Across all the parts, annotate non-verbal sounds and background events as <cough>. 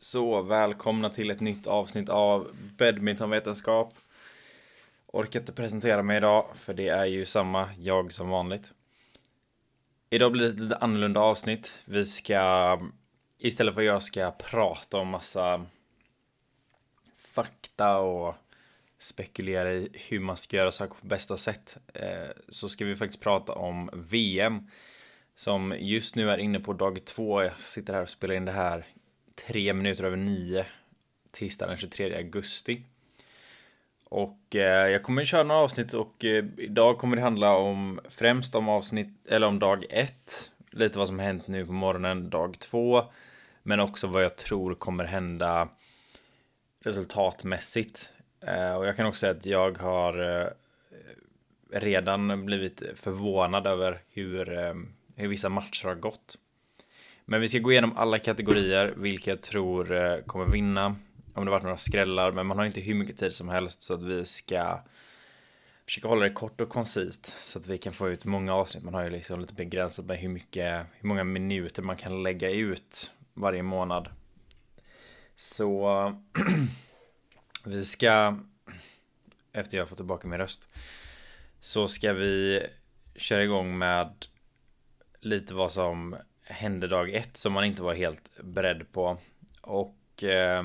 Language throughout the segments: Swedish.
Så välkomna till ett nytt avsnitt av badmintonvetenskap. Orkar inte presentera mig idag, för det är ju samma jag som vanligt. Idag blir det ett lite annorlunda avsnitt. Vi ska, istället för att jag ska prata om massa fakta och spekulera i hur man ska göra saker på bästa sätt, eh, så ska vi faktiskt prata om VM som just nu är inne på dag två. Jag sitter här och spelar in det här tre minuter över nio tisdag den 23 augusti. Och eh, jag kommer köra några avsnitt och eh, idag kommer det handla om främst om avsnitt, eller om dag ett. Lite vad som hänt nu på morgonen, dag två. Men också vad jag tror kommer hända resultatmässigt. Eh, och jag kan också säga att jag har eh, redan blivit förvånad över hur, eh, hur vissa matcher har gått. Men vi ska gå igenom alla kategorier, vilka jag tror eh, kommer vinna. Om det varit några skrällar, men man har inte hur mycket tid som helst så att vi ska försöka hålla det kort och koncist så att vi kan få ut många avsnitt. Man har ju liksom lite begränsat med hur mycket, hur många minuter man kan lägga ut varje månad. Så <clears throat> vi ska, efter jag fått tillbaka min röst, så ska vi köra igång med lite vad som hände dag ett som man inte var helt beredd på. Och eh,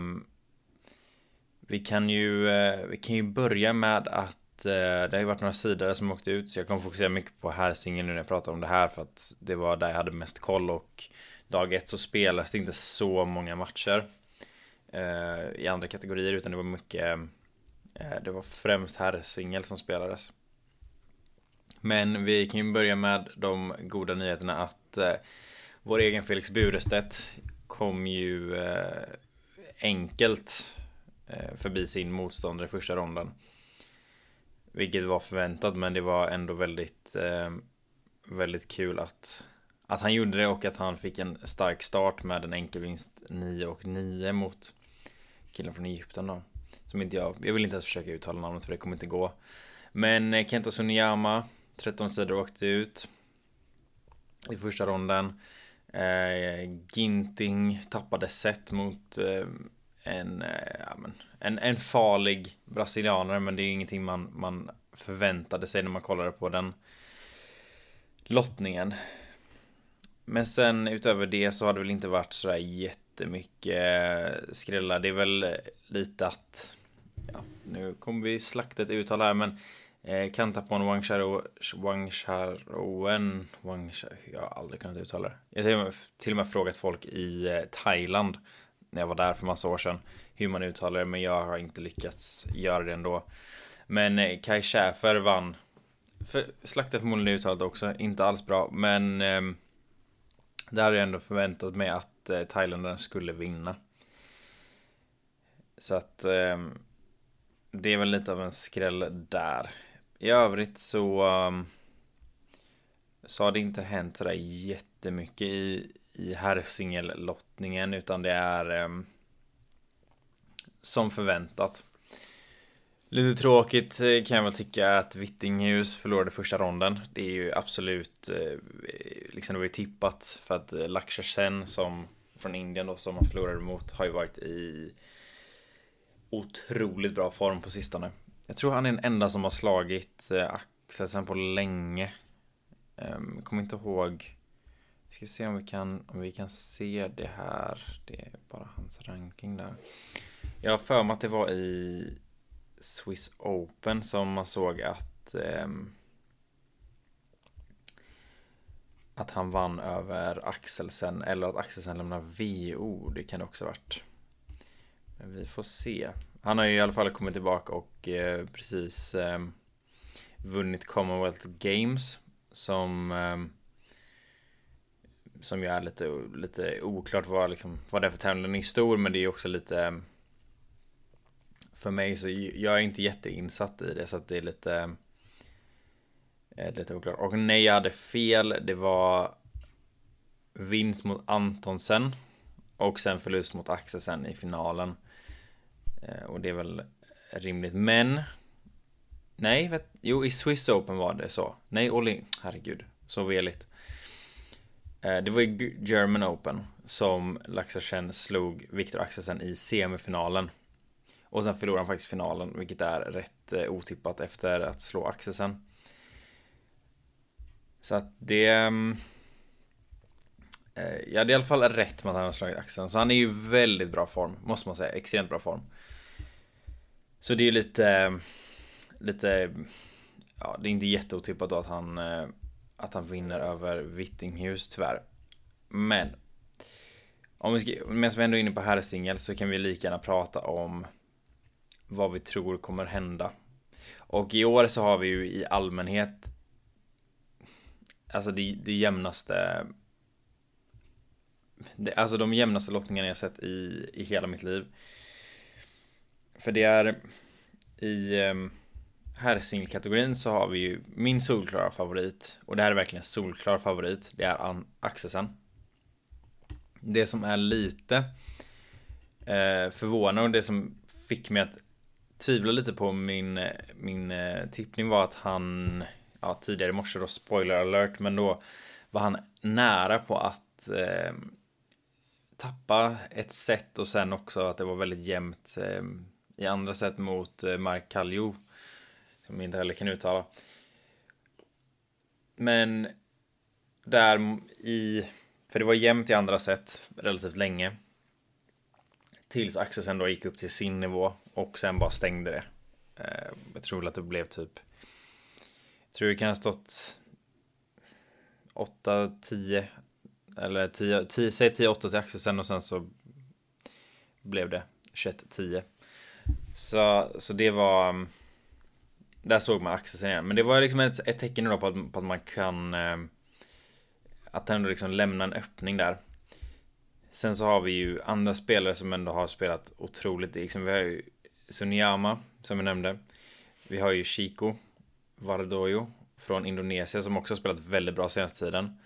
vi kan ju, eh, vi kan ju börja med att eh, det har ju varit några sidor som åkte ut så jag kommer fokusera mycket på Härsingen nu när jag pratar om det här för att det var där jag hade mest koll och dag ett så spelades det inte så många matcher eh, i andra kategorier utan det var mycket eh, det var främst herrsingel som spelades. Men vi kan ju börja med de goda nyheterna att eh, vår egen Felix Burestedt kom ju eh, enkelt eh, förbi sin motståndare i första ronden. Vilket var förväntat men det var ändå väldigt eh, väldigt kul att att han gjorde det och att han fick en stark start med en enkelvinst 9 och 9 mot killen från Egypten då. Som inte jag, jag vill inte ens försöka uttala namnet för det kommer inte gå. Men eh, Kenta Sunyama 13 sidor åkte ut i första ronden. Eh, Ginting tappade set mot eh, en, eh, ja, men, en, en farlig brasilianare men det är ingenting man, man förväntade sig när man kollade på den lottningen. Men sen utöver det så har det väl inte varit sådär jättemycket eh, skrällar. Det är väl lite att ja, nu kommer vi slakta ett uttal här men Eh, Kantapon Wangcharoen, Wangchar, jag har aldrig kunnat uttala det. Jag har till och med frågat folk i eh, Thailand när jag var där för massa år sedan hur man uttalar det, men jag har inte lyckats göra det ändå. Men eh, Kai Schäfer vann. För, slaktade förmodligen uttalet också, inte alls bra, men eh, där hade jag ändå förväntat mig att eh, thailändaren skulle vinna. Så att eh, det är väl lite av en skräll där. I övrigt så um, så har det inte hänt sådär jättemycket i, i herrsingellottningen utan det är um, som förväntat. Lite tråkigt eh, kan jag väl tycka att Vittinghus förlorade första ronden. Det är ju absolut eh, liksom det var ju tippat för att eh, Sen som från Indien då som han förlorade mot har ju varit i otroligt bra form på sistone. Jag tror han är den enda som har slagit eh, Axelsen på länge. Um, kommer inte ihåg. Vi ska se om vi kan, om vi kan se det här. Det är bara hans ranking där. Jag har för mig att det var i Swiss Open som man såg att um, att han vann över Axelsen eller att Axelsen lämnar VO. Det kan det också ha varit. Men vi får se. Han har ju i alla fall kommit tillbaka och eh, precis eh, vunnit Commonwealth Games som eh, som ju är lite, lite oklart vad, liksom, vad det är för tävling. Den är stor men det är också lite ehm, för mig så jag är inte jätteinsatt i det så att det är lite eh, lite oklart. Och nej, jag hade fel. Det var vinst mot Antonsen och sen förlust mot Axelsen i finalen. Eh, och det är väl rimligt. Men Nej, vet, jo i Swiss Open var det så. Nej, Olli, herregud, så veligt. Eh, det var ju German Open som Laxarsen slog Viktor Axelsen i semifinalen. Och sen förlorade han faktiskt finalen, vilket är rätt eh, otippat efter att slå Axelsen. Så att det... Mm, ja, det är i alla fall rätt med att han har slagit Axelsen. Så han är ju väldigt bra form, måste man säga. Extremt bra form. Så det är lite... Lite... Ja, det är inte jätteotippat då att han... Eh, att han vinner över Vittinghus tyvärr. Men om vi ska, medan vi ändå är inne på herrsingel så kan vi lika gärna prata om vad vi tror kommer hända. Och i år så har vi ju i allmänhet Alltså det, det jämnaste det, Alltså de jämnaste lottningarna jag sett i, i hela mitt liv. För det är i ehm, herrsingelkategorin så har vi ju min solklara favorit och det här är verkligen en solklar favorit. Det är Axelsen. Det som är lite eh, förvånande och det som fick mig att tvivla lite på min, min eh, tippning var att han, ja tidigare i morse då, spoiler alert, men då var han nära på att eh, tappa ett set och sen också att det var väldigt jämnt eh, i andra set mot eh, Mark Kallio som jag inte heller kan uttala. Men där i för det var jämnt i andra set relativt länge. Tills Axelsen då gick upp till sin nivå och sen bara stängde det. Eh, jag tror att det blev typ. Jag tror det kan ha stått 8, 10 eller 10, 10 säg 10, 8 till Axelsen och sen så blev det 21, 10. Så, så det var. Um, där såg man Axelsen igen, men det var liksom ett, ett tecken då på att, på att man kan um, att ändå liksom lämna en öppning där. Sen så har vi ju andra spelare som ändå har spelat otroligt. Liksom vi har ju Sunyama som jag nämnde. Vi har ju Chico Vardoyo från Indonesien som också har spelat väldigt bra senaste tiden.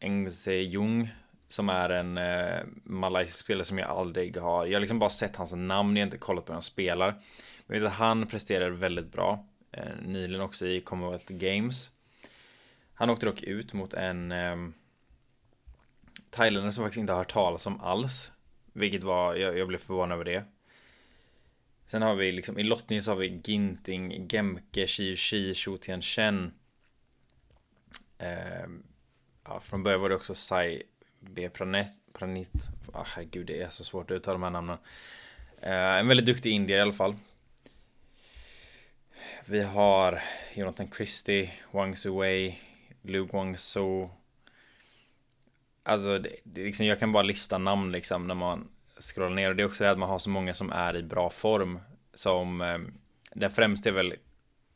Engse Jung som är en eh, malaysisk spelare som jag aldrig har. Jag har liksom bara sett hans namn, jag har inte kollat på hur han spelar. Men jag vet att han presterar väldigt bra. Eh, nyligen också i Commonwealth Games. Han åkte dock ut mot en eh, thailändare som faktiskt inte har hört talas om alls. Vilket var, jag, jag blev förvånad över det. Sen har vi liksom, i lottningen så har vi Ginting, Gemke, Shiu Shi, Shu Tian Chen. Eh, ja, från början var det också Sai B. Pranit. Ah, herregud, det är så svårt att uttala de här namnen. Eh, en väldigt duktig indier i alla fall. Vi har Jonathan Christie, Wang Zuwei, Lu Guangzhou. Alltså, det, det, liksom, jag kan bara lista namn liksom när man scrollar ner. Och det är också det att man har så många som är i bra form. Som, eh, den främsta är väl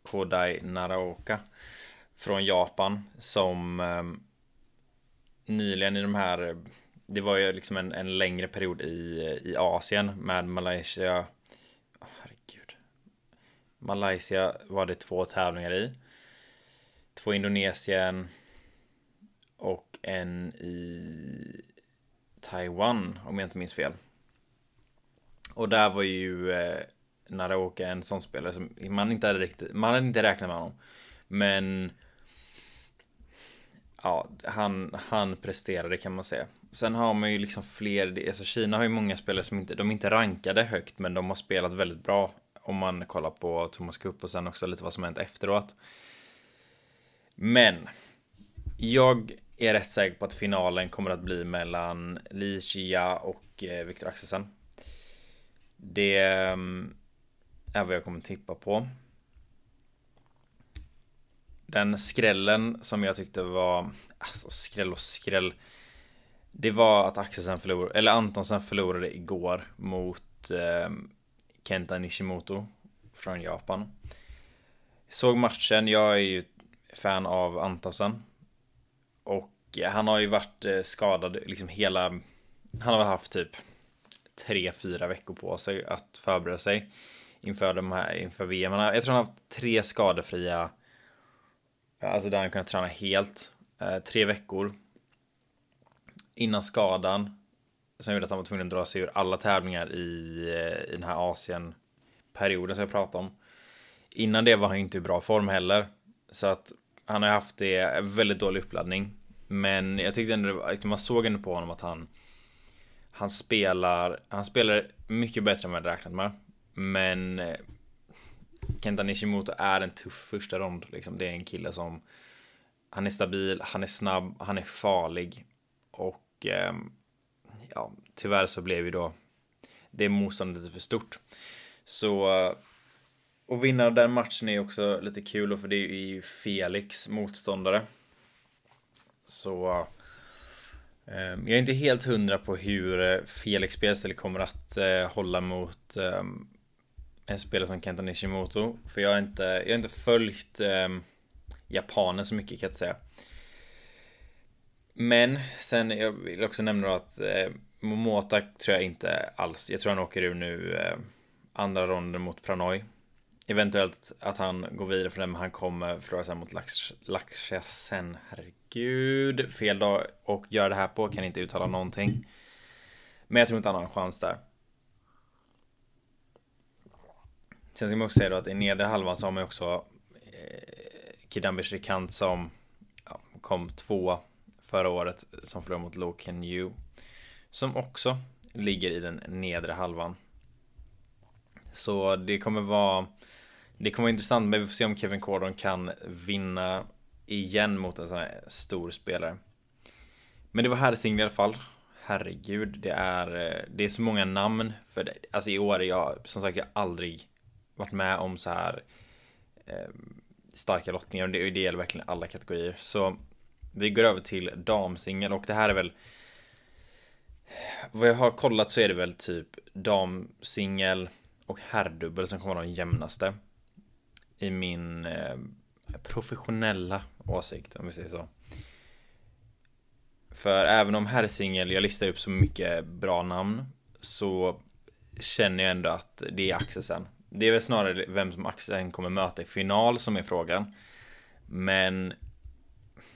Kodai Naraoka. Från Japan. Som eh, nyligen i de här, det var ju liksom en, en längre period i, i Asien med Malaysia. Oh, herregud. Malaysia var det två tävlingar i två i Indonesien och en i Taiwan om jag inte minns fel. Och där var ju eh, Naraoka en sån spelare som man inte hade riktigt, man hade inte räknat med honom. Men ja, han, han presterade kan man säga. Sen har man ju liksom fler, alltså Kina har ju många spelare som inte, de är inte rankade högt men de har spelat väldigt bra. Om man kollar på Thomas Cup och sen också lite vad som hänt efteråt. Men jag är rätt säker på att finalen kommer att bli mellan Li Xia och eh, Viktor Axelsen. Det ehm, är vad jag kommer tippa på. Den skrällen som jag tyckte var, alltså skräll och skräll. Det var att Axelsen förlorade, eller Antonsen förlorade igår mot eh, Kenta Nishimoto från Japan. Såg matchen, jag är ju fan av Antonsen. Och han har ju varit eh, skadad liksom hela... Han har väl haft typ tre, fyra veckor på sig att förbereda sig inför de här, inför VM. Jag tror han har haft tre skadefria, alltså där han kunnat träna helt, eh, tre veckor innan skadan som gjorde att han var tvungen att dra sig ur alla tävlingar i, eh, i den här Asien-perioden som jag pratade om. Innan det var han inte i bra form heller. Så att han har haft det eh, väldigt dålig uppladdning. Men jag tyckte ändå, man såg ändå på honom att han Han spelar, han spelar mycket bättre än vad jag hade räknat med. Men eh, Kenta Nishimoto är en tuff första rond. Liksom. Det är en kille som Han är stabil, han är snabb, han är farlig. Och eh, ja, tyvärr så blev ju då det motståndet lite för stort. Så eh, och vinna den matchen är också lite kul för det är ju Felix motståndare. Så eh, ehm, jag är inte helt hundra på hur eh, Felix spelstil kommer att eh, hålla mot ehm, en spelare som Kenta Nishimoto. För jag har inte, jag har inte följt eh, japanen så mycket kan jag inte säga. Men sen, jag vill också nämna att eh, Momota tror jag inte alls. Jag tror han åker ur nu eh, andra ronden mot Pranoy. Eventuellt att han går vidare från den, men han kommer förlora sen mot Lakshasen. Herregud, fel dag och göra det här på, kan inte uttala någonting. Men jag tror inte han har en chans där. Sen ska man också säga då att i nedre halvan så har man också eh, Kidambi Shrikant som ja, kom två förra året som förlorade mot Low Can You. Som också ligger i den nedre halvan. Så det kommer vara Det kommer vara intressant men vi får se om Kevin Cordon kan vinna igen mot en sån här stor spelare. Men det var herrsingel i alla fall. Herregud, det är, eh, det är så många namn. För det. Alltså i år, jag, som sagt, jag aldrig varit med om så här eh, starka lottningar och det, det gäller verkligen alla kategorier. Så vi går över till damsingel och det här är väl vad jag har kollat så är det väl typ damsingel och herrdubbel som kommer vara de jämnaste. I min eh, professionella åsikt om vi säger så. För även om herrsingel, jag listar upp så mycket bra namn så känner jag ändå att det är Axelsen. Det är väl snarare vem som Axén kommer möta i final som är frågan. Men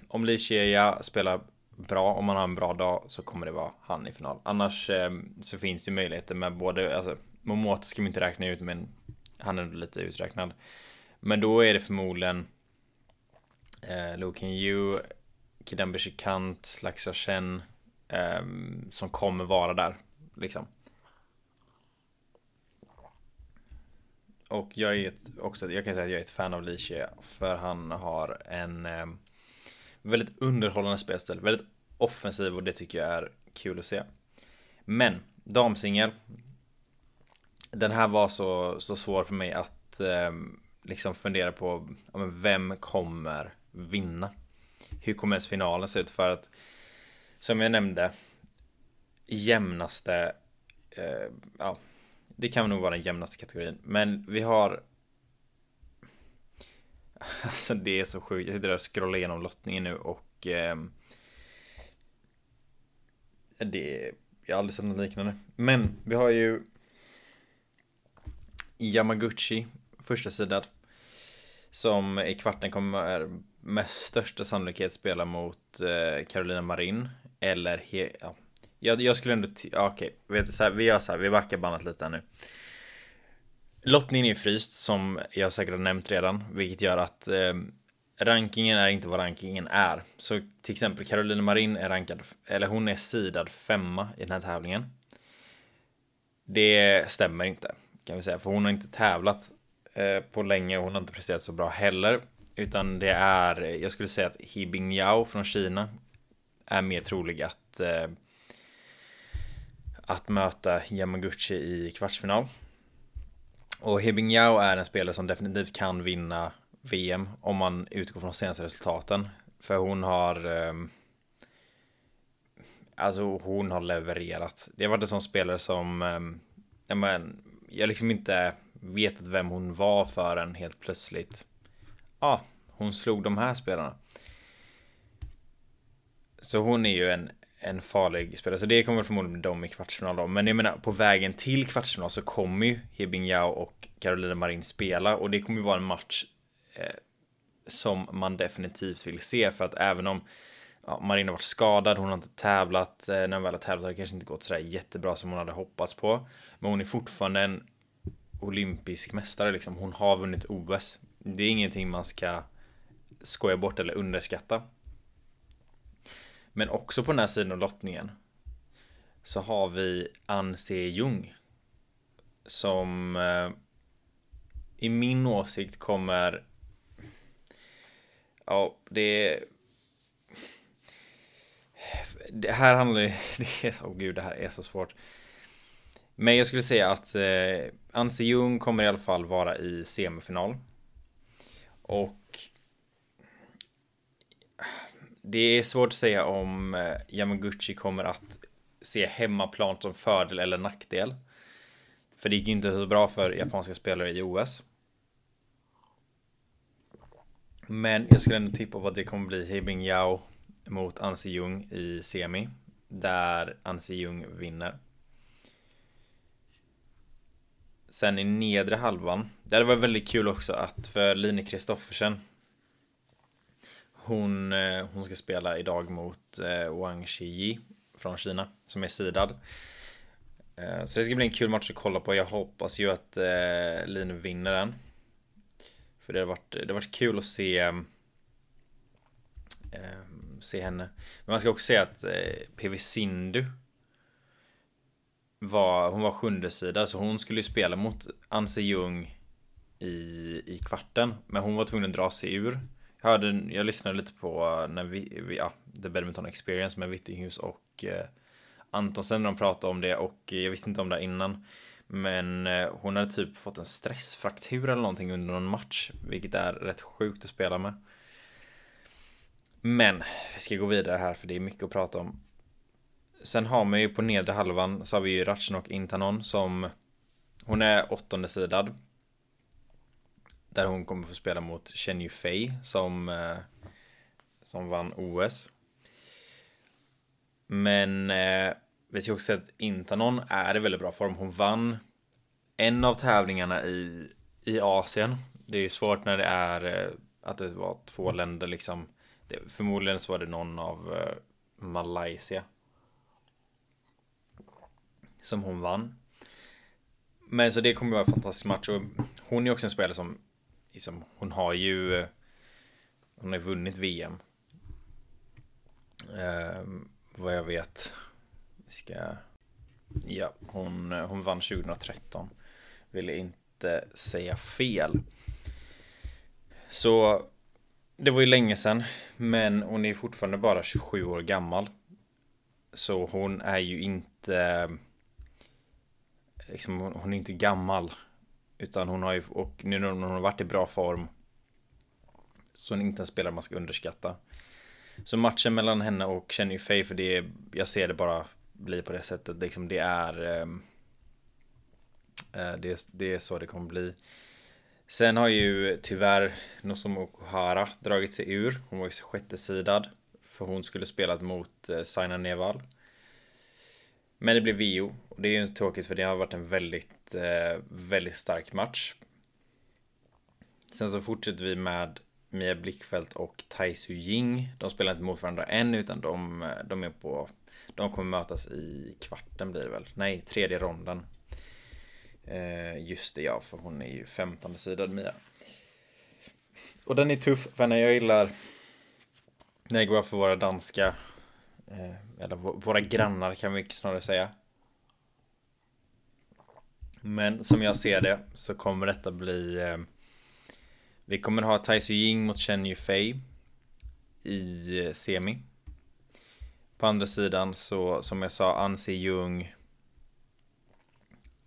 om Lichia spelar bra, om man har en bra dag så kommer det vara han i final. Annars eh, så finns det möjligheter med både, alltså Momota ska man inte räkna ut men han är lite uträknad. Men då är det förmodligen eh, Loken Yu, Kidambi Shikant, Laxia Chen eh, som kommer vara där liksom. Och jag är ett, också, jag kan säga att jag är ett fan av Lichie för han har en eh, väldigt underhållande spelstil, väldigt offensiv och det tycker jag är kul att se. Men damsingel. Den här var så, så svår för mig att eh, liksom fundera på ja, vem kommer vinna? Hur kommer ens finalen se ut? För att som jag nämnde jämnaste eh, ja, det kan nog vara den jämnaste kategorin. Men vi har Alltså det är så sjukt. Jag sitter där och scrollar igenom lottningen nu och eh, det Jag har aldrig sett något liknande. Men vi har ju Yamaguchi första sidan som i kvarten kommer med största sannolikhet spela mot eh, Carolina Marin eller he, ja jag, jag skulle ändå ja, okej, vet, så här, vi gör så här, vi backar bandet lite här nu. Lottningen är fryst som jag säkert har nämnt redan, vilket gör att eh, rankingen är inte vad rankingen är. Så till exempel Caroline Marin är rankad, eller hon är sidad femma i den här tävlingen. Det stämmer inte kan vi säga, för hon har inte tävlat eh, på länge och hon har inte presterat så bra heller. Utan det är, jag skulle säga att Hibing Yao från Kina är mer trolig att eh, att möta Yamaguchi i kvartsfinal. Och Hibing Yao är en spelare som definitivt kan vinna VM om man utgår från de senaste resultaten. För hon har eh, Alltså hon har levererat. Det har varit en sån spelare som eh, men, Jag liksom inte vetat vem hon var förrän helt plötsligt Ja, ah, hon slog de här spelarna. Så hon är ju en, en farlig spelare. Så det kommer förmodligen bli dem i kvartsfinal då. Men jag menar på vägen till kvartsfinal så kommer ju Hebing Yao och Carolina Marin spela. Och det kommer ju vara en match eh, som man definitivt vill se. För att även om ja, Marin har varit skadad, hon har inte tävlat. Eh, när hon väl har tävlat har det kanske inte gått sådär jättebra som hon hade hoppats på. Men hon är fortfarande en olympisk mästare liksom. Hon har vunnit OS. Det är ingenting man ska skoja bort eller underskatta. Men också på den här sidan av lottningen så har vi Ann-Se Jung som eh, i min åsikt kommer Ja, det Det här handlar ju, <laughs> det är, oh gud, det här är så svårt. Men jag skulle säga att eh, Anse Jung kommer i alla fall vara i semifinal. Och det är svårt att säga om eh, Yamaguchi kommer att se hemmaplan som fördel eller nackdel. För det gick inte så bra för japanska spelare i OS. Men jag skulle ändå tippa på att det kommer bli Hebing Yao mot Anse Jung i semi. Där Anse Jung vinner. Sen i nedre halvan. Det var väldigt kul också att för Line Kristoffersen. Hon, eh, hon ska spela idag mot eh, Wang Shiyi från Kina som är sidad. Eh, så det ska bli en kul match att kolla på. Jag hoppas ju att Lin vinner den. För det har varit, det har varit kul att se se henne. Men man ska också säga att PV Sindu var, hon var sjunde sida så hon skulle ju spela mot Anse Jung i, i kvarten. Men hon var tvungen att dra sig ur. Hörde, jag lyssnade lite på eh, när vi, vi ja, The Badminton Experience med Wittinghus och eh, Antonsen när de pratade om det och eh, jag visste inte om det innan. Men eh, hon hade typ fått en stressfraktur eller någonting under någon match, vilket är rätt sjukt att spela med. Men vi ska gå vidare här för det är mycket att prata om. Sen har man ju på nedre halvan så har vi ju Ratchnok Intanon som hon är åttonde sidad. Där hon kommer få spela mot Chen Yufei som eh, som vann OS. Men eh, vi ser också att Intanon är i väldigt bra form. Hon vann en av tävlingarna i, i Asien. Det är ju svårt när det är eh, att det var två länder liksom. Det, förmodligen så var det någon av eh, Malaysia som hon vann. Men så det kommer att vara en fantastisk match och hon är också en spelare som liksom, hon har ju eh, hon har vunnit VM. Eh, vad jag vet. Ska Ja, hon, eh, hon vann 2013. Vill inte säga fel. Så det var ju länge sedan, men hon är fortfarande bara 27 år gammal. Så hon är ju inte eh, liksom, hon, är inte gammal. Utan hon har ju, och nu när hon har varit i bra form. Så hon är inte en spelare man ska underskatta. Så matchen mellan henne och Chenny Fay, för det är, jag ser det bara bli på det sättet. Liksom det är ehm, eh, det, det är så det kommer bli. Sen har ju tyvärr Nozomu Okuhara dragit sig ur. Hon var ju sjätte sidad. För hon skulle spelat mot eh, Saina Neval. Men det blev VO och det är ju tråkigt för det har varit en väldigt, eh, väldigt stark match. Sen så fortsätter vi med Mia Blickfeldt och Tai Su Ying. De spelar inte mot varandra än utan de, de är på De kommer mötas i kvarten blir det väl? Nej, tredje ronden. Eh, just det ja, för hon är ju 15 sidad Mia. Och den är tuff, för när jag gillar när det går för våra danska Eh, eller våra grannar kan vi snarare säga. Men som jag ser det så kommer detta bli eh, Vi kommer ha Tai Ying mot Chen Yufei I eh, semi. På andra sidan så som jag sa Anse Jung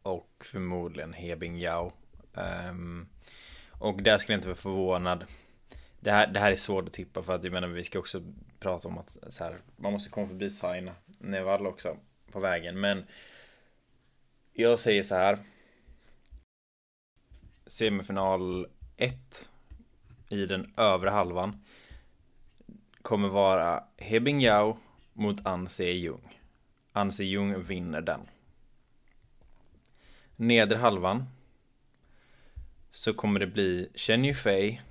Och förmodligen Hebing Yao um, ehm, Och där skulle jag inte vara förvånad. Det här, det här är svårt att tippa för att jag menar vi ska också prata om att så här, man måste komma förbi Saina Neval också på vägen. Men jag säger så här. Semifinal 1 i den övre halvan kommer vara Hebing Yao mot An Se Jung. An Se Jung vinner den. Nedre halvan så kommer det bli Chen Yufei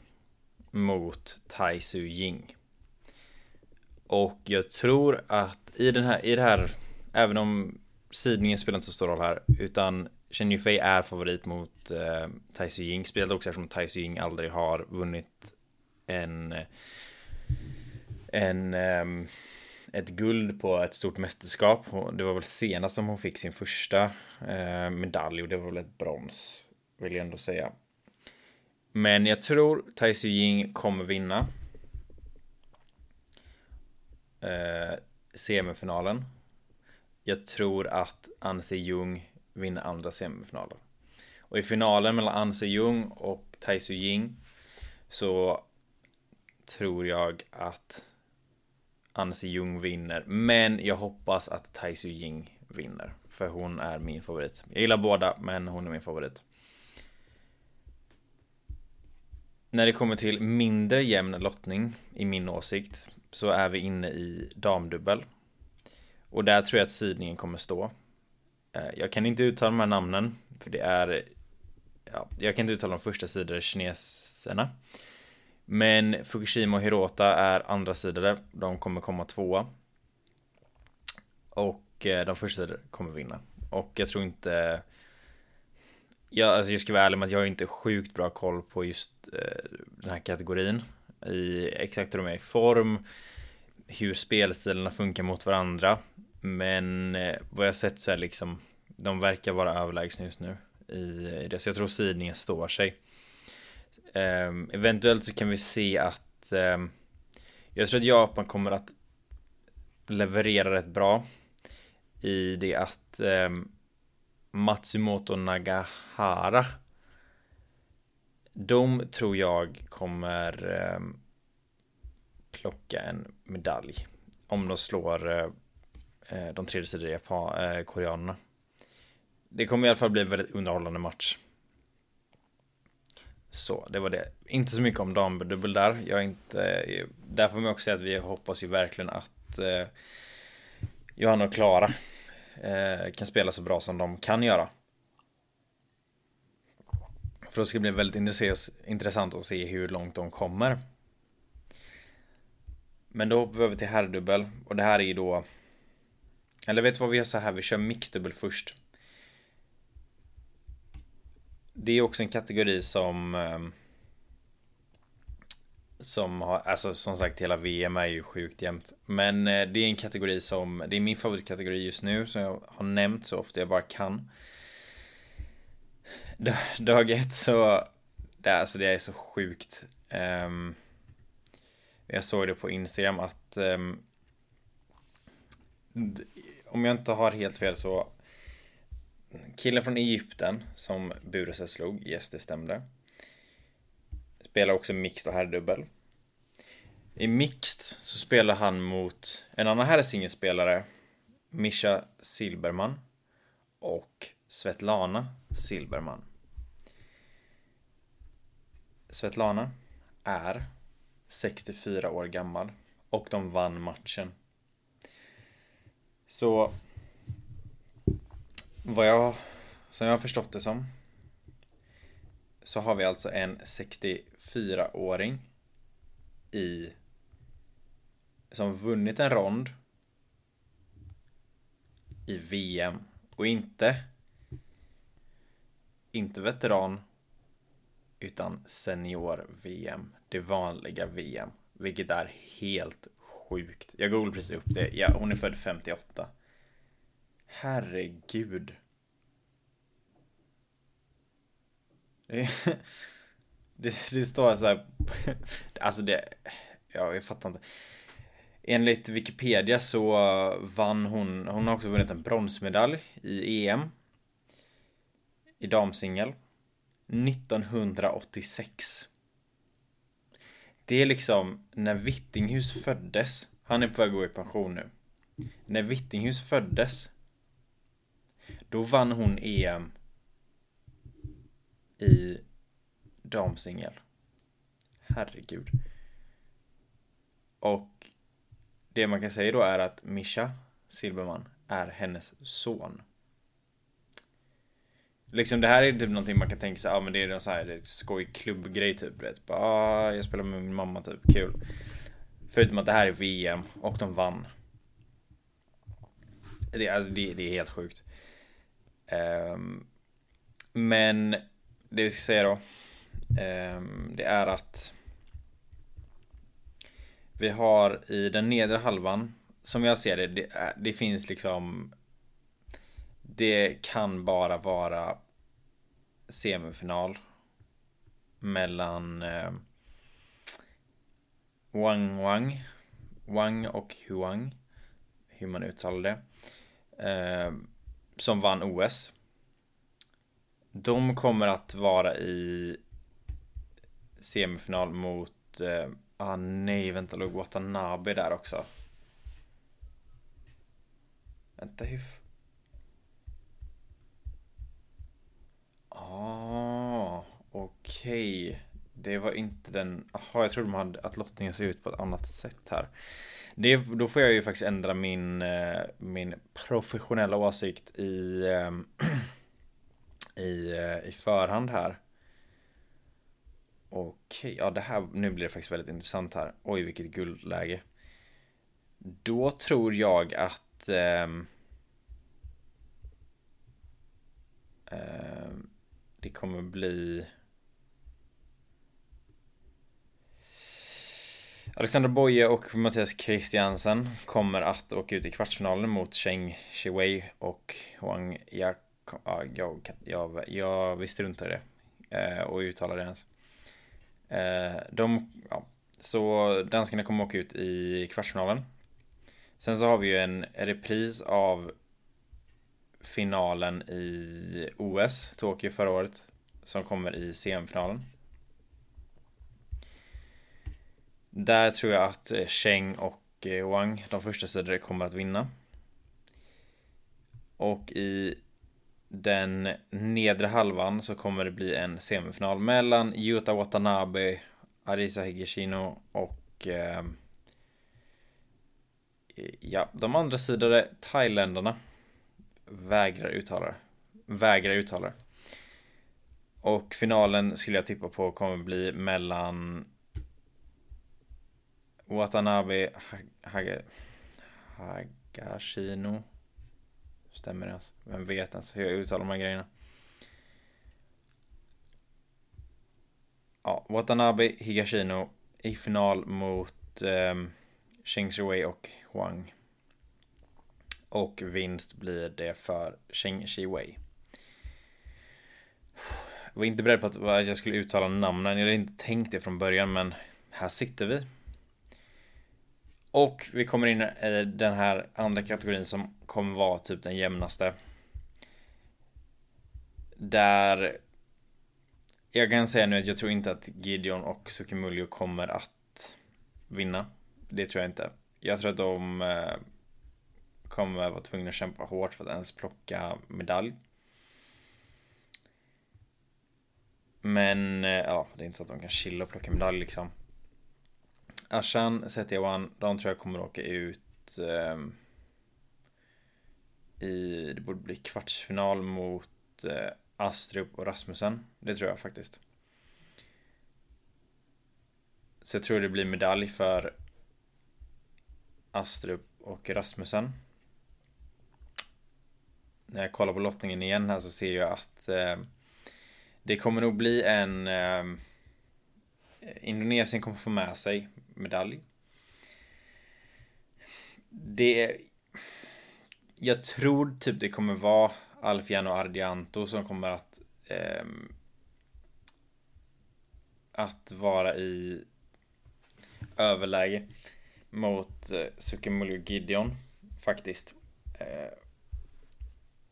mot Tai Su Ying. Och jag tror att i den här, i det här, även om sidningen spelar inte så stor roll här, utan Chen Yufei är favorit mot eh, Tai Su Ying, speciellt också eftersom Tai Su Ying aldrig har vunnit en eh, en um, ett guld på ett stort mästerskap. Det var väl senast som hon fick sin första eh, medalj och det var väl ett brons, vill jag ändå säga. Men jag tror Tai Ying kommer vinna. Eh, semifinalen. Jag tror att Anse Jung vinner andra semifinalen. Och i finalen mellan Anse Jung och Tai Ying så tror jag att Anse Jung vinner. Men jag hoppas att Tai Ying vinner. För hon är min favorit. Jag gillar båda, men hon är min favorit. När det kommer till mindre jämn lottning, i min åsikt, så är vi inne i damdubbel. Och där tror jag att sidningen kommer stå. Eh, jag kan inte uttala de här namnen, för det är... Ja, jag kan inte uttala de första sidor kineserna. Men Fukushima och Hirota är andra sidor. De kommer komma tvåa. Och eh, de första sidor kommer vinna. Och jag tror inte... Jag, alltså jag ska vara ärlig med att jag har inte sjukt bra koll på just eh, den här kategorin. I exakt hur de är i form. Hur spelstilarna funkar mot varandra. Men eh, vad jag sett så är liksom de verkar vara överlägsna just nu i, i det. Så jag tror sidningen står sig. Um, eventuellt så kan vi se att um, jag tror att Japan kommer att leverera rätt bra i det att um, Matsumoto Nagahara de tror jag kommer plocka en medalj om de slår eh, eh, de tredje sidor på eh, koreanerna. Det kommer i alla fall bli en väldigt underhållande match. Så det var det. Inte så mycket om damdubbel där. Jag är inte... Där får man också säga att vi hoppas ju verkligen att eh, Johanna och Klara eh, kan spela så bra som de kan göra. För då ska det bli väldigt intressant att se hur långt de kommer. Men då hoppar vi över till herrdubbel och det här är ju då Eller vet du vad vi gör så här? Vi kör mixdubbel först det är också en kategori som ehm, som har, alltså som sagt hela VM är ju sjukt jämnt. Men eh, det är en kategori som, det är min favoritkategori just nu som jag har nämnt så ofta jag bara kan. Dag ett så, det, alltså det är så sjukt. Um, jag såg det på Instagram att um, om jag inte har helt fel så killen från Egypten som Burese slog, yes det stämde. Spelar också mixed och herrdubbel. I mixed så spelar han mot en annan herrsingelspelare, Misha Silberman och Svetlana Silberman. Svetlana är 64 år gammal och de vann matchen. Så vad jag, som jag har förstått det som, så har vi alltså en 64-åring i som vunnit en rond i VM och inte inte veteran utan senior VM, det vanliga VM, vilket är helt sjukt. Jag googlade precis upp det. Ja, hon är född 58. Herregud. Det, <laughs> det, det står så här. <laughs> Alltså det. Ja, jag fattar inte. Enligt Wikipedia så vann hon. Hon har också vunnit en bronsmedalj i EM. I damsingel. 1986. Det är liksom när Vittinghus föddes. Han är på väg att gå i pension nu. När Vittinghus föddes då vann hon EM i damsingel. Herregud. Och det man kan säga då är att Misha Silberman är hennes son. Liksom det här är typ någonting man kan tänka sig, ja ah, men det är en så här det är skoj klubbgrej typ. Vet. Bara, ah, jag spelar med min mamma typ, kul. Förutom att det här är VM och de vann. Det, alltså, det, det är helt sjukt. Um, men det vi ska säga då. Um, det är att vi har i den nedre halvan som jag ser det, det, det finns liksom det kan bara vara semifinal mellan eh, Wang Wang Wang och Huang hur man uttalar det eh, som vann OS de kommer att vara i semifinal mot eh, ah nej vänta låg Watanabe där också. Vänta hur Ah, okej. Okay. Det var inte den... Jaha, jag trodde de hade att lottningen såg ut på ett annat sätt här. Det, då får jag ju faktiskt ändra min, eh, min professionella åsikt i, eh, <clears throat> i, eh, i förhand här. Okej, ja det här, nu blir det faktiskt väldigt intressant här. Oj, vilket guldläge. Då tror jag att... Um, det kommer bli Alexander Boye och Mattias Christiansen kommer att åka ut i kvartsfinalen mot Cheng Shiwei och Huang Jag, jag, jag, jag visste runt det eh, och uttalade det ens. Eh, de, ja, så danskarna kommer åka ut i kvartsfinalen. Sen så har vi ju en repris av finalen i OS, Tokyo förra året, som kommer i semifinalen. Där tror jag att eh, Cheng och eh, Wang, de första sidorna, kommer att vinna. Och i den nedre halvan så kommer det bli en semifinal mellan Yuta Watanabe, Arisa Higashino och eh, ja, de andra sidorna thailändarna vägrar uttala det. Vägrar uttala det. Och finalen skulle jag tippa på kommer bli mellan Watanabe Hage, Hagashino. Stämmer det ens? Vem vet ens hur jag uttalar de här grejerna? Ja, Watanabe Higashino i final mot eh, Sheng Shui och Huang. Och vinst blir det för Cheng Shiwei Jag var inte beredd på att jag skulle uttala namnen. Jag hade inte tänkt det från början men här sitter vi. Och vi kommer in i den här andra kategorin som kommer vara typ den jämnaste. Där jag kan säga nu att jag tror inte att Gideon och Sukimuljo kommer att vinna. Det tror jag inte. Jag tror att de eh, kommer vara tvungna att kämpa hårt för att ens plocka medalj. Men eh, ja, det är inte så att de kan chilla och plocka medalj liksom. Ashan, One, de tror jag kommer åka ut eh, i, det borde bli kvartsfinal mot eh, Astrup och Rasmussen. Det tror jag faktiskt. Så jag tror det blir medalj för Astrup och Rasmussen när jag kollar på lottningen igen här så ser jag att eh, det kommer nog bli en eh, Indonesien kommer få med sig medalj. Det Jag tror typ det kommer vara Alfiano Ardianto som kommer att eh, att vara i överläge mot eh, Sukimuljo Gideon faktiskt. Eh,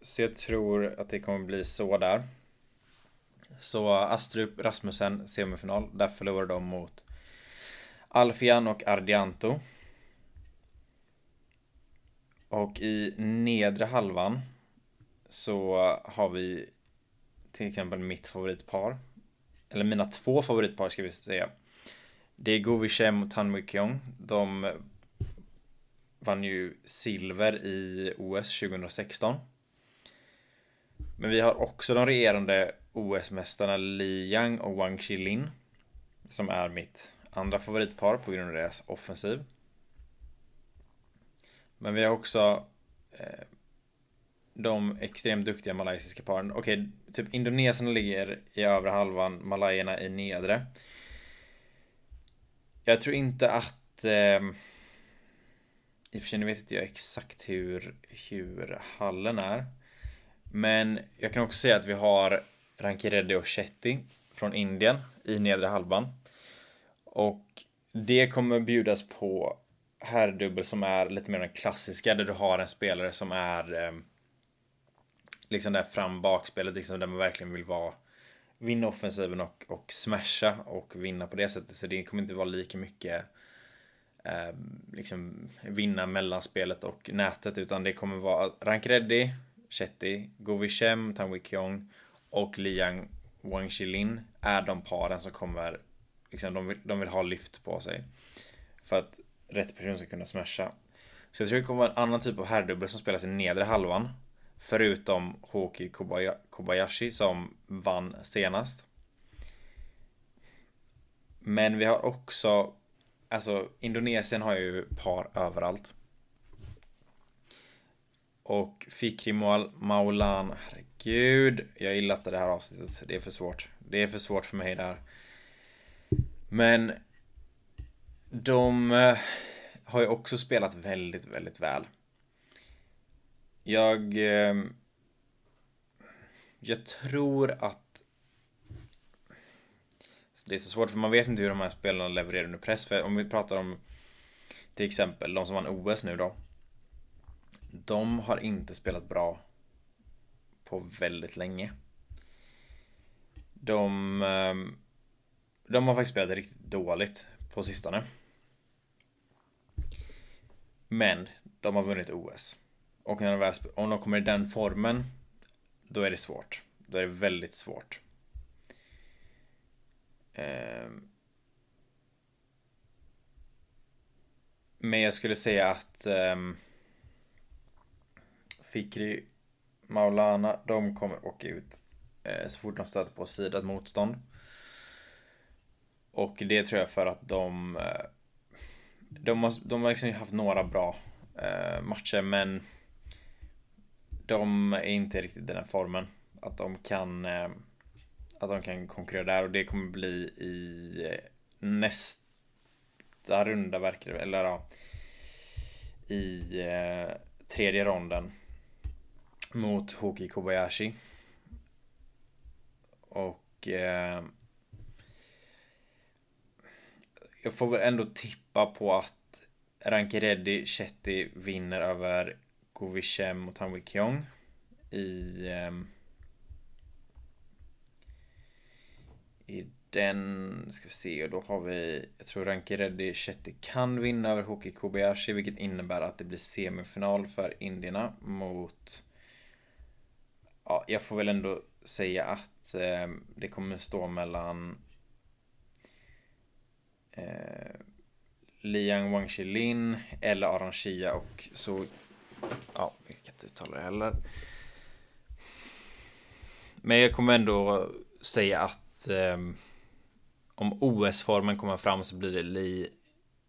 så jag tror att det kommer bli så där. Så Astrup Rasmussen semifinal. Där förlorar de mot Alfian och Ardianto. Och i nedre halvan så har vi till exempel mitt favoritpar. Eller mina två favoritpar ska vi säga. Det är Govishem och Tan Mykyong. De vann ju silver i OS 2016. Men vi har också de regerande OS-mästarna Li Yang och Wang Qilin. Som är mitt andra favoritpar på grund av deras offensiv. Men vi har också eh, de extremt duktiga malaysiska paren. Okej, okay, typ Indonesien ligger i övre halvan, malajerna i nedre. Jag tror inte att... Eh, I och för sig vet inte jag exakt hur, hur hallen är. Men jag kan också säga att vi har Rankireddy och Chetty från Indien i nedre halvan. Och det kommer bjudas på herrdubbel som är lite mer den klassiska där du har en spelare som är eh, liksom där fram bakspelet, liksom där man verkligen vill vara vinna offensiven och, och smasha och vinna på det sättet. Så det kommer inte vara lika mycket eh, liksom vinna mellanspelet och nätet utan det kommer vara Rankreddy, Chetty, Govishem, Tan Wikyong och Liang Wangshilin är de paren som kommer liksom, de, vill, de vill ha lyft på sig. För att rätt person ska kunna smasha. Så jag tror det kommer vara en annan typ av herrdubbel som spelas i nedre halvan. Förutom Hoki Kobayashi som vann senast. Men vi har också, alltså Indonesien har ju par överallt. Och Fikri Maulan, herregud, jag gillar inte det här avsnittet, det är för svårt. Det är för svårt för mig där. Men de eh, har ju också spelat väldigt, väldigt väl. Jag... Eh, jag tror att... Det är så svårt för man vet inte hur de här spelarna levererar under press. För om vi pratar om till exempel de som vann OS nu då. De har inte spelat bra på väldigt länge. De... Eh, de har faktiskt spelat riktigt dåligt på sistone. Men de har vunnit OS. Och när de väl, om de kommer i den formen, då är det svårt. Då är det väldigt svårt. Ehm. Men jag skulle säga att um, Fikri Maulana, de kommer åka ut eh, så fort de stöter på sidat motstånd. Och det tror jag för att de eh, de har, de har liksom haft några bra eh, matcher men de är inte riktigt i den här formen. Att de kan eh, att de kan konkurrera där och det kommer bli i nästa runda verkar det eller ja, i tredje ronden mot Hoki Kobayashi. Och eh, jag får väl ändå tippa på att Rankireddy Chetty vinner över Govishem och Tanwi Kyong i um, i den, ska vi se, och då har vi, jag tror Rankireddy Chetty kan vinna över Hoki Kobayashi, vilket innebär att det blir semifinal för indierna mot Ja, jag får väl ändå säga att eh, det kommer stå mellan eh, Liang Wangshilin eller Aron Shia och så Ja, jag kan inte uttala det heller. Men jag kommer ändå säga att eh, om OS-formen kommer fram så blir det Li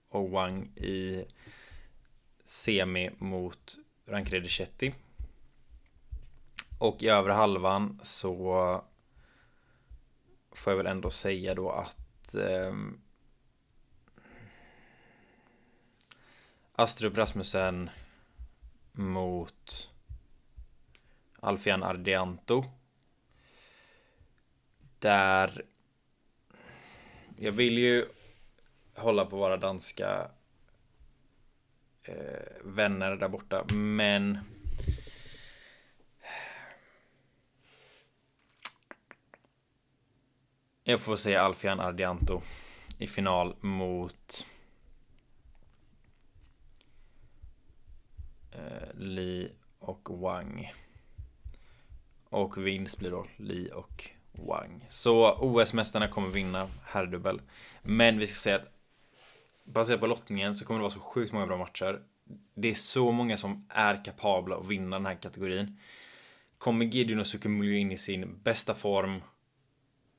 och Wang i semi mot Rankredi Chetty. Och i övre halvan så får jag väl ändå säga då att eh, Astrup Rasmussen mot Alfian Ardianto. Där jag vill ju hålla på våra danska eh, vänner där borta, men jag får säga Alfian Ardianto i final mot eh, Li och Wang. Och vinst blir då Li och Wang. Så OS-mästarna kommer vinna herrdubbel. Men vi ska säga att baserat på lottningen så kommer det vara så sjukt många bra matcher. Det är så många som är kapabla att vinna den här kategorin. Kommer Gideon och Sukumuljo in i sin bästa form.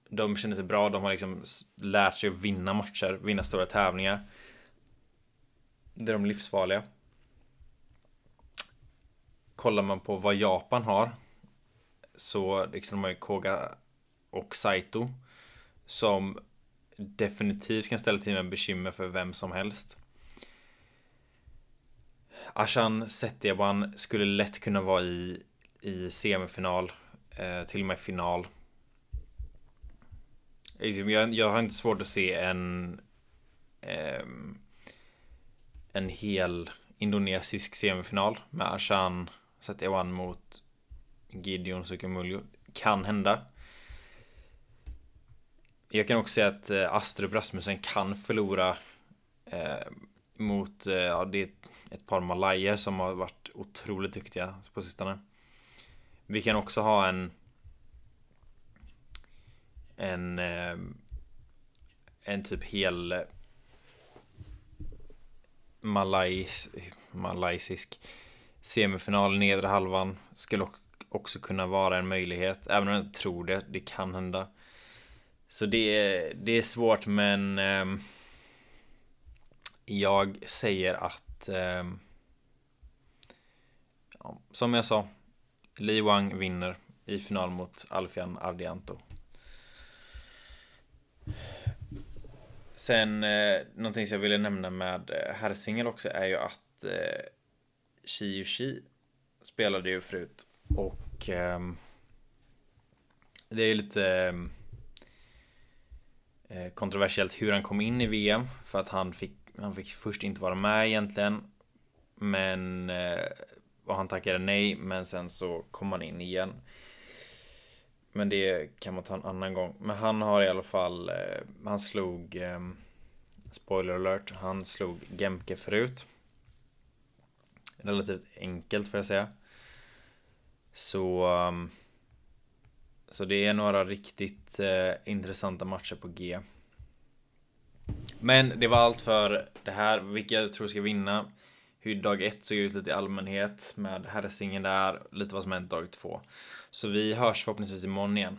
De känner sig bra, de har liksom lärt sig att vinna matcher, vinna stora tävlingar. Det är de livsfarliga kollar man på vad Japan har så liksom de har ju Koga och Saito som definitivt kan ställa till med bekymmer för vem som helst. Ashan Setiaban skulle lätt kunna vara i, i semifinal, eh, till och med final. Liksom, jag, jag har inte svårt att se en eh, en hel indonesisk semifinal med Ashan Setiawan mot Gideon Sukumuljo. Kan hända. Jag kan också säga att eh, Astrup Rasmussen kan förlora eh, mot, eh, ja det är ett par malajer som har varit otroligt duktiga på sistone. Vi kan också ha en en eh, en typ hel eh, malajs, malaysisk semifinal nedre halvan skulle också kunna vara en möjlighet även om jag inte tror det, det kan hända så det är, det är svårt men eh, jag säger att eh, ja, som jag sa Li Wang vinner i final mot Alfian Ardianto. Sen eh, någonting som jag ville nämna med eh, herrsingel också är ju att eh, Shi Shi spelade ju förut och eh, det är ju lite ehm, eh, kontroversiellt hur han kom in i VM för att han fick han fick först inte vara med egentligen. Men eh, och han tackade nej, men sen så kom han in igen. Men det kan man ta en annan gång. Men han har i alla fall, eh, han slog, eh, spoiler alert, han slog Gemke förut. Relativt enkelt får jag säga. Så, um, så det är några riktigt eh, intressanta matcher på G. Men det var allt för det här, vilka jag tror ska vinna. Hur dag 1 såg ut lite i allmänhet med herrsingen där, lite vad som hänt dag 2 Så vi hörs förhoppningsvis imorgon igen.